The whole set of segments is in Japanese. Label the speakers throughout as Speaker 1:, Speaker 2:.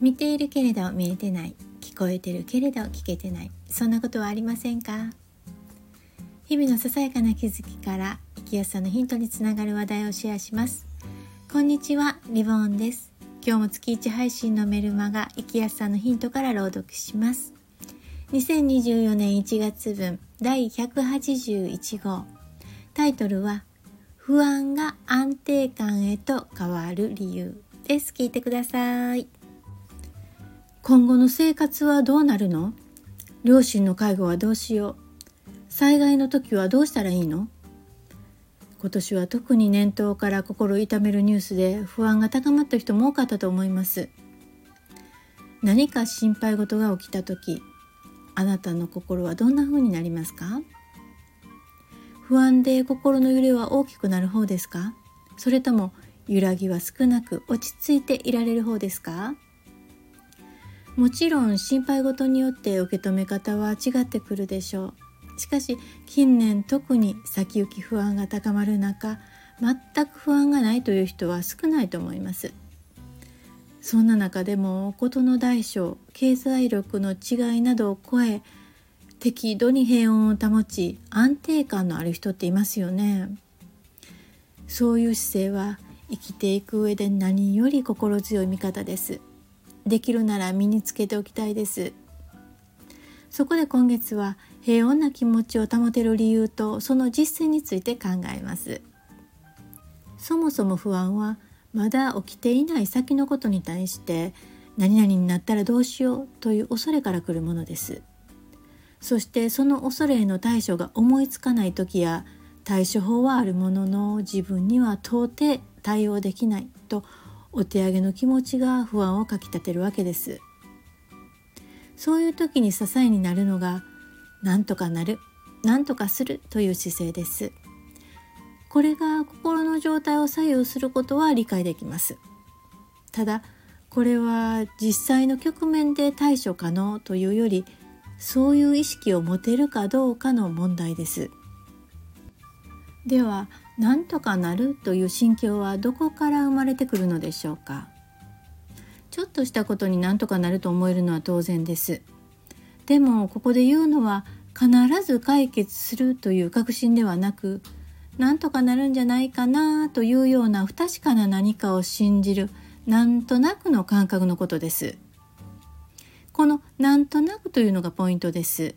Speaker 1: 見ているけれど見えてない。聞こえてるけれど聞けてない。そんなことはありませんか？日々のささやかな気づきから生きやすさのヒントにつながる話題をシェアします。こんにちはリボンです。今日も月1配信のメルマガ生きやすさのヒントから朗読します。2024年1月分第181号タイトルは不安が安定感へと変わる理由です。聞いてください。今後の生活はどうなるの？両親の介護はどうしよう？災害の時はどうしたらいいの？今年は特に念頭から心痛めるニュースで不安が高まった人も多かったと思います。何か心配事が起きた時あなたの心はどんな風になりますか？不安で心の揺れは大きくなる方ですか？それとも揺らぎは少なく落ち着いていられる方ですか？もちろん心配事によって受け止め方は違ってくるでしょう。しかし近年特に先行き不安が高まる中全く不安がないという人は少ないと思います。そんな中でも事の大小経済力の違いなどを超え適度に平穏を保ち安定感のある人っていますよね。そういう姿勢は生きていく上で何より心強い味方です。できるなら身につけておきたいです。そこで今月は平穏な気持ちを保てる理由とその実践について考えます。そもそも不安はまだ起きていない先のことに対して何々になったらどうしようという恐れから来るものです。そしてその恐れへの対処が思いつかない時や対処法はあるものの自分には到底対応できないとお手上げの気持ちが不安をかきたてるわけです。そういう時に支えになるのが何とかなる何とかするという姿勢です。これが心の状態を左右することは理解できます。ただこれは実際の局面で対処可能というよりそういう意識を持てるかどうかの問題です。では何とかなるという心境はどこから生まれてくるのでしょうか？ちょっとしたことに何とかなると思えるのは当然です。でもここで言うのは必ず解決するという確信ではなく何とかなるんじゃないかなというような不確かな何かを信じるなんとなくの感覚のことです。このなんとなくというのがポイントです。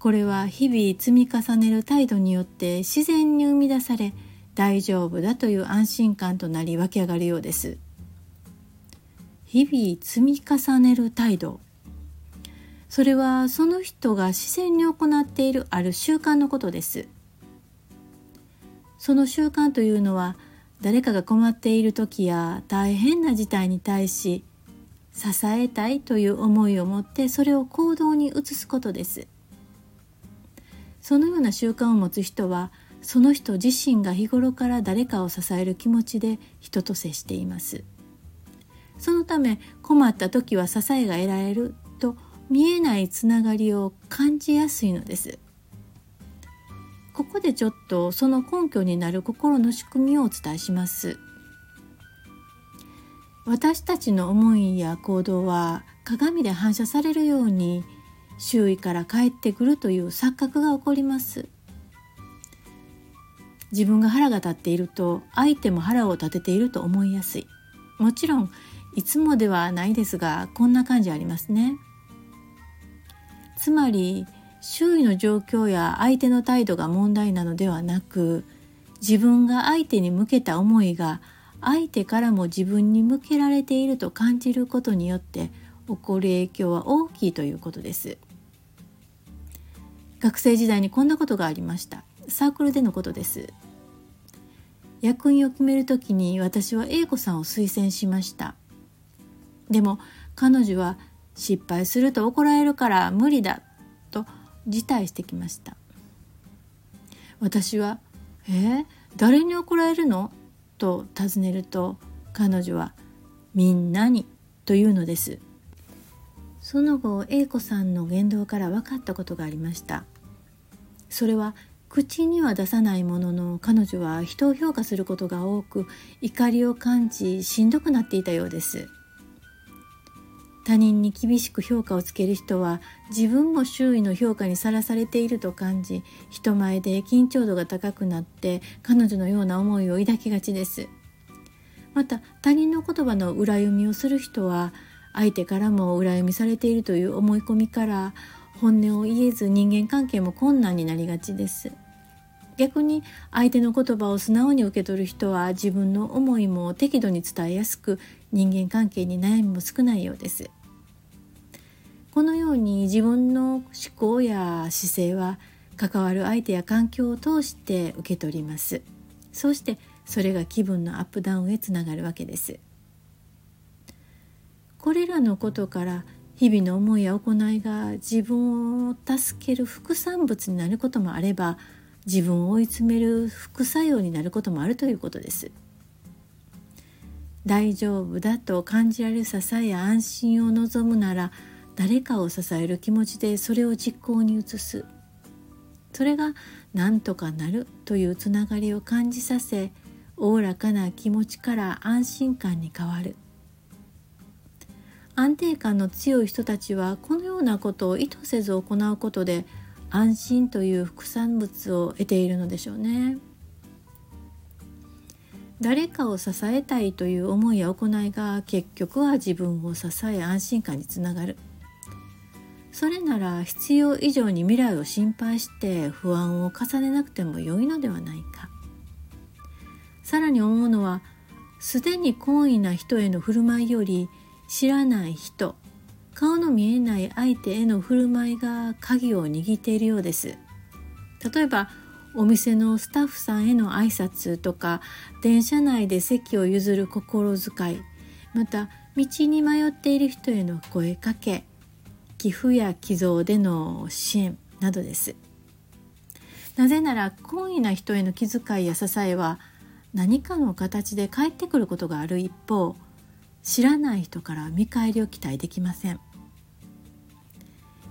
Speaker 1: これは日々積み重ねる態度によって自然に生み出され大丈夫だという安心感となり湧き上がるようです。日々積み重ねる態度。それはその人が自然に行っているある習慣のことです。その習慣というのは誰かが困っている時や大変な事態に対し支えたいという思いを持ってそれを行動に移すことです。そのような習慣を持つ人はその人自身が日頃から誰かを支える気持ちで人と接しています。そのため困った時は支えが得られると見えないつながりを感じやすいのです。ここでちょっとその根拠になる心の仕組みをお伝えします。私たちの思いや行動は鏡で反射されるように周囲から帰ってくるという錯覚が起こります。自分が腹が立っていると相手も腹を立てていると思いやすい。もちろんいつもではないですがこんな感じありますね。つまり周囲の状況や相手の態度が問題なのではなく自分が相手に向けた思いが相手からも自分に向けられていると感じることによって起こる影響は大きいということです。学生時代にこんなことがありました。サークルでのことです。役員を決める時に私は A 子さんを推薦しました。でも彼女は失敗すると怒られるから無理だと辞退してきました。私は「えー、誰に怒られるの?」と尋ねると彼女は「みんなに」というのです。その後 A 子さんの言動から分かったことがありました。それは口には出さないものの彼女は人を評価することが多く怒りを感じしんどくなっていたようです。他人に厳しく評価をつける人は自分も周囲の評価にさらされていると感じ人前で緊張度が高くなって彼女のような思いを抱きがちです。また他人の言葉の裏読みをする人は相手からも裏読みされているという思い込みから本音を言えず人間関係も困難になりがちです。逆に相手の言葉を素直に受け取る人は自分の思いも適度に伝えやすく人間関係に悩みも少ないようです。このように自分の思考や姿勢は関わる相手や環境を通して受け取ります。そしてそれが気分のアップダウンへつながるわけです。これらのことから日々の思いや行いが自分を助ける副産物になることもあれば自分を追い詰める副作用になることもあるということです。大丈夫だと感じられる支えや安心を望むなら誰かを支える気持ちでそれを実行に移す。それが何とかなるというつながりを感じさせおおらかな気持ちから安心感に変わる。安定感の強い人たちはこのようなことを意図せず行うことで安心という副産物を得ているのでしょうね。誰かを支えたいという思いや行いが結局は自分を支え安心感につながる。それなら必要以上に未来を心配して不安を重ねなくても良いのではないか。さらに思うのはすでに好意な人への振る舞いより知らない人。顔の見えない相手への振る舞いが鍵を握っているようです。例えばお店のスタッフさんへの挨拶とか電車内で席を譲る心遣いまた道に迷っている人への声かけ寄付や寄贈での支援などです。なぜなら好意な人への気遣いや支えは何かの形で返ってくることがある一方知らない人から見返りを期待できません。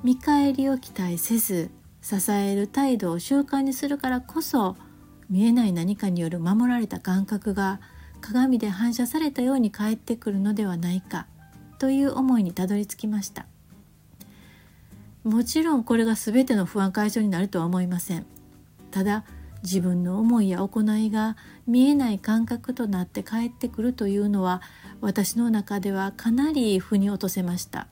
Speaker 1: 見返りを期待せず支える態度を習慣にするからこそ見えない何かによる守られた感覚が鏡で反射されたように返ってくるのではないかという思いにたどり着きました。もちろんこれが全ての不安解消になるとは思いません。ただ自分の思いや行いが見えない感覚となって帰ってくるというのは私の中ではかなり腑に落とせました。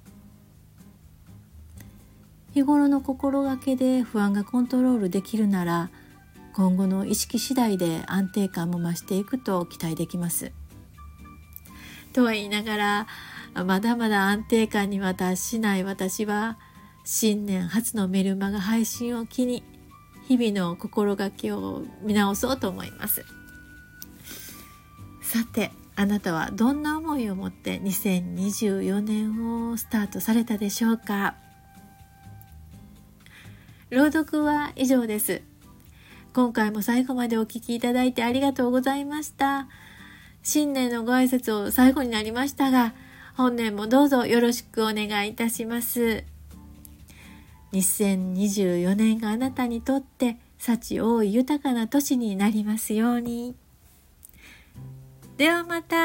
Speaker 1: 日頃の心がけで不安がコントロールできるなら今後の意識次第で安定感も増していくと期待できます。とは言いながらまだまだ安定感には達しない私は新年初のメルマガ配信を機に日々の心がけを見直そうと思います。さてあなたはどんな思いを持って2024年をスタートされたでしょうか？朗読は以上です。今回も最後までお聴きいただいてありがとうございました。新年のご挨拶を最後になりましたが本年もどうぞよろしくお願いいたします。2024年があなたにとって幸多い豊かな年になりますように。ではまた